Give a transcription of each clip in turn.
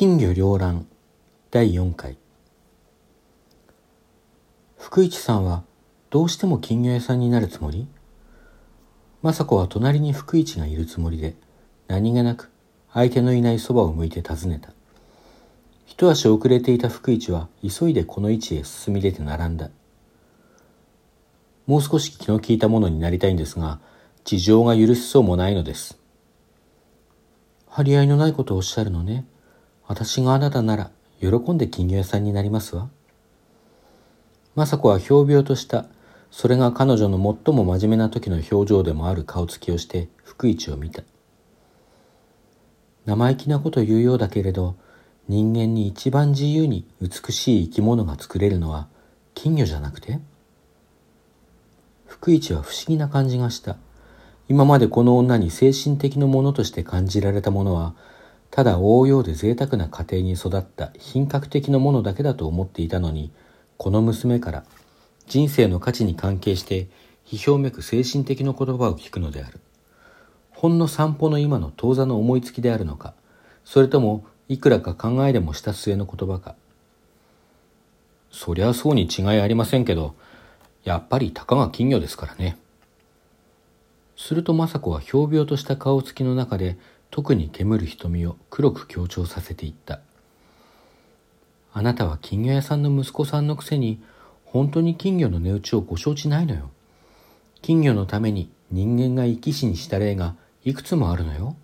金魚両乱第4回。福一さんはどうしても金魚屋さんになるつもり？雅子は隣に福一がいるつもりで何気なく相手のいないそばを向いて尋ねた。一足遅れていた福一は急いでこの位置へ進み出て並んだ。もう少し気の利いたものになりたいんですが事情が許しそうもないのです。張り合いのないことをおっしゃるのね。私があなたなら喜んで金魚屋さんになりますわ。雅子はひょうびょうとした。それが彼女の最も真面目な時の表情でもある顔つきをして福一を見た。生意気なこと言うようだけれど人間に一番自由に美しい生き物が作れるのは金魚じゃなくて？福一は不思議な感じがした。今までこの女に精神的なものとして感じられたものはただ応用で贅沢な家庭に育った品格的なものだけだと思っていたのにこの娘から人生の価値に関係して批評めく精神的な言葉を聞くのである。ほんの散歩の今の当座の思いつきであるのかそれともいくらか考えでもした末の言葉か。そりゃそうに違いありませんけどやっぱりたかが金魚ですからね。すると政子はひょうびょうとした顔つきの中で特に煙る瞳を黒く強調させていった。あなたは金魚屋さんの息子さんのくせに本当に金魚の値打ちをご承知ないのよ。金魚のために人間が生き死にした例がいくつもあるのよ。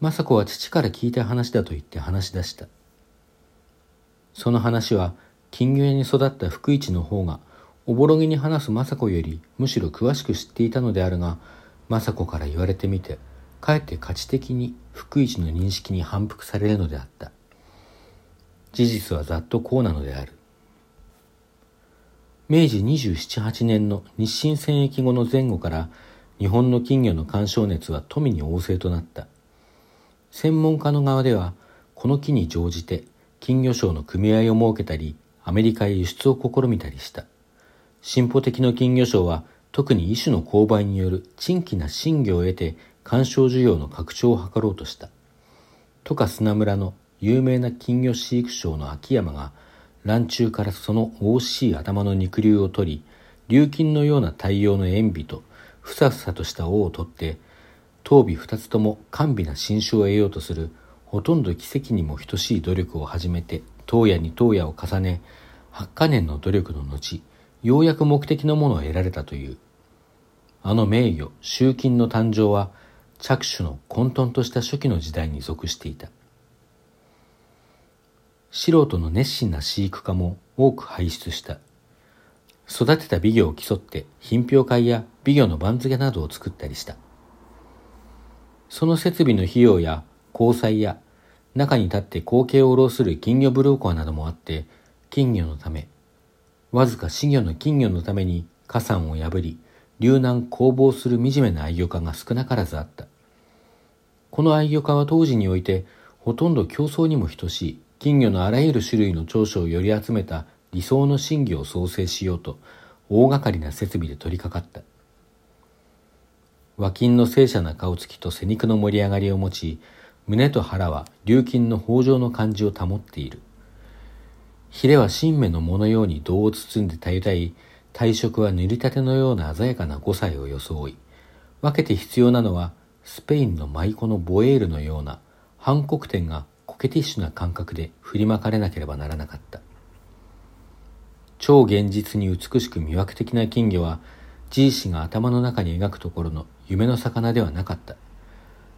政子は父から聞いた話だと言って話し出した。その話は金魚屋に育った福一の方がおぼろげに話す政子よりむしろ詳しく知っていたのであるが政子から言われてみてかえって価値的に福一の認識に反復されるのであった。事実はざっとこうなのである。明治278年の日清戦役後の前後から日本の金魚の干渉熱は富に旺盛となった。専門家の側ではこの木に乗じて金魚商の組合を設けたりアメリカへ輸出を試みたりした。進歩的の金魚商は特に異種の購買による珍奇な新魚を得て鑑賞需要の拡張を図ろうとした。十勝砂村の有名な金魚飼育商の秋山が乱中からその大しい頭の肉瘤を取り、琉金のような大洋の塩ビとふさふさとした尾を取って、頭尾二つとも甘美な新種を得ようとするほとんど奇跡にも等しい努力を始めて、当夜に当夜を重ね、八か年の努力の後、ようやく目的のものを得られたという。あの名誉、集金の誕生は、着手の混沌とした初期の時代に属していた。素人の熱心な飼育家も多く輩出した。育てた美魚を競って品評会や美魚の番付などを作ったりした。その設備の費用や交際や中に立って後継を下ろする金魚ブローカーなどもあって金魚のためわずか死魚の金魚のために加算を破り流難攻防する惨めな愛魚家が少なからずあった。この愛魚家は当時においてほとんど競争にも等しい金魚のあらゆる種類の長所をより集めた理想の真魚を創生しようと大掛かりな設備で取り掛かった。和金の聖者な顔つきと背肉の盛り上がりを持ち、胸と腹は琉金の豊穣の感じを保っている。ヒレは新芽の藻のように胴を包んでたゆたい体色は塗りたてのような鮮やかな五歳を装い、分けて必要なのはスペインの舞妓のボエールのような反黒点がコケティッシュな感覚で振りまかれなければならなかった。超現実に美しく魅惑的な金魚は、じい氏が頭の中に描くところの夢の魚ではなかった。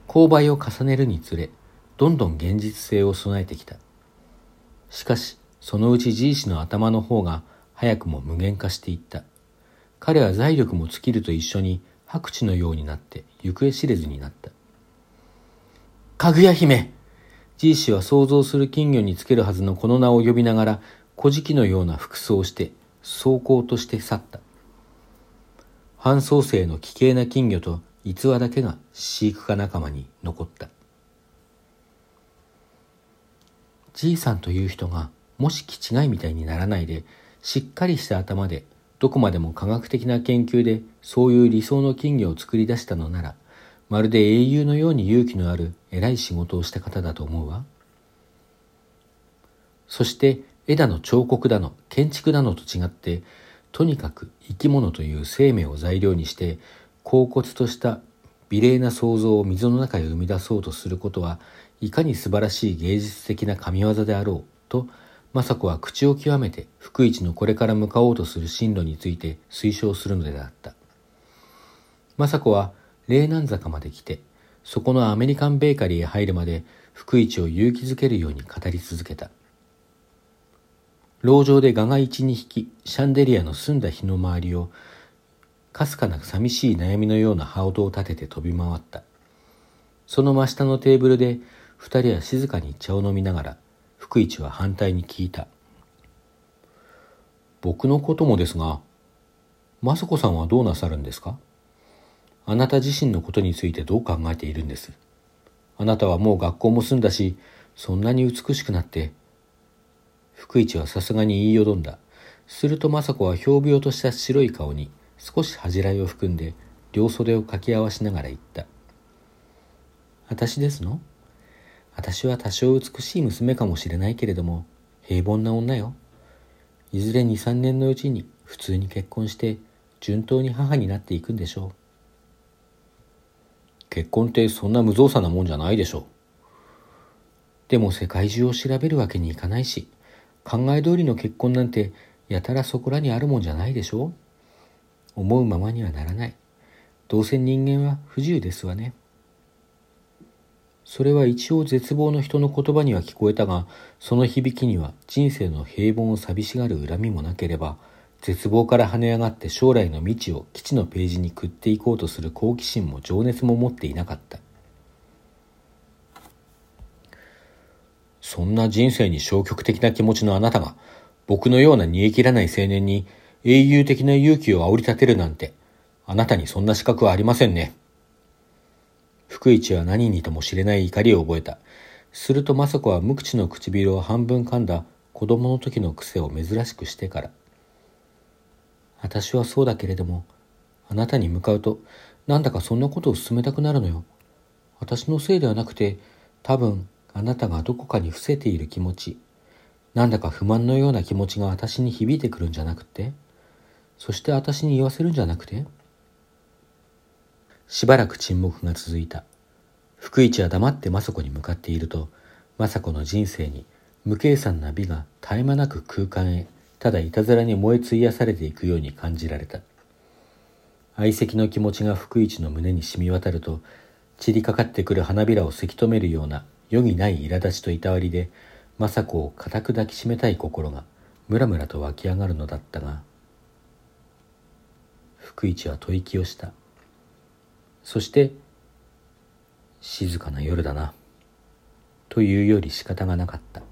勾配を重ねるにつれ、どんどん現実性を備えてきた。しかし、そのうちじい氏の頭の方が早くも無限化していった。彼は財力も尽きると一緒に白地のようになって行方知れずになった。かぐや姫じい氏は想像する金魚につけるはずのこの名を呼びながら、古事記のような服装をして、走行として去った。半創生の奇形な金魚と逸話だけが飼育家仲間に残った。じいさんという人が、もし気違いみたいにならないで、しっかりした頭でどこまでも科学的な研究でそういう理想の金魚を作り出したのならまるで英雄のように勇気のある偉い仕事をした方だと思うわ。そして絵だの彫刻だの建築だのと違ってとにかく生き物という生命を材料にして恍惚とした美麗な想像を溝の中へ生み出そうとすることはいかに素晴らしい芸術的な神業であろうと雅子は口を極めて福一のこれから向かおうとする進路について推奨するのであった。雅子は霊南坂まで来てそこのアメリカンベーカリーへ入るまで福一を勇気づけるように語り続けた。籠城で蛾が一に引きシャンデリアの澄んだ日の周りをかすかな寂しい悩みのような羽音を立てて飛び回った。その真下のテーブルで二人は静かに茶を飲みながら福一は反対に聞いた。僕のこともですが雅子さんはどうなさるんですか？あなた自身のことについてどう考えているんです？あなたはもう学校も済んだしそんなに美しくなって福一はさすがに言いよどんだ。すると雅子はひょうびよとした白い顔に少し恥じらいを含んで両袖を掛け合わしながら言った。私ですの？私は多少美しい娘かもしれないけれども平凡な女よ。いずれ二三年のうちに普通に結婚して順当に母になっていくんでしょう。結婚ってそんな無造作なもんじゃないでしょう。でも世界中を調べるわけにいかないし考え通りの結婚なんてやたらそこらにあるもんじゃないでしょう。思うままにはならない。どうせ人間は不自由ですわね。それは一応絶望の人の言葉には聞こえたが、その響きには人生の平凡を寂しがる恨みもなければ、絶望から跳ね上がって将来の未知を基地のページに食っていこうとする好奇心も情熱も持っていなかった。そんな人生に消極的な気持ちのあなたが、僕のような煮え切らない青年に英雄的な勇気を煽り立てるなんて、あなたにそんな資格はありませんね。福一は何にとも知れない怒りを覚えた。すると雅子は無口の唇を半分噛んだ子供の時の癖を珍しくしてから。私はそうだけれども、あなたに向かうと、なんだかそんなことを進めたくなるのよ。私のせいではなくて、多分あなたがどこかに伏せている気持ち、なんだか不満のような気持ちが私に響いてくるんじゃなくて、そして私に言わせるんじゃなくて、しばらく沈黙が続いた。福一は黙って雅子に向かっていると、雅子の人生に無計算な美が絶え間なく空間へ、ただいたずらに燃え費やされていくように感じられた。愛惜の気持ちが福一の胸に染み渡ると、散りかかってくる花びらをせき止めるような余儀ない苛立ちといたわりで、雅子を固く抱きしめたい心がムラムラと湧き上がるのだったが、福一は吐息をした。そして静かな夜だな。というより仕方がなかった。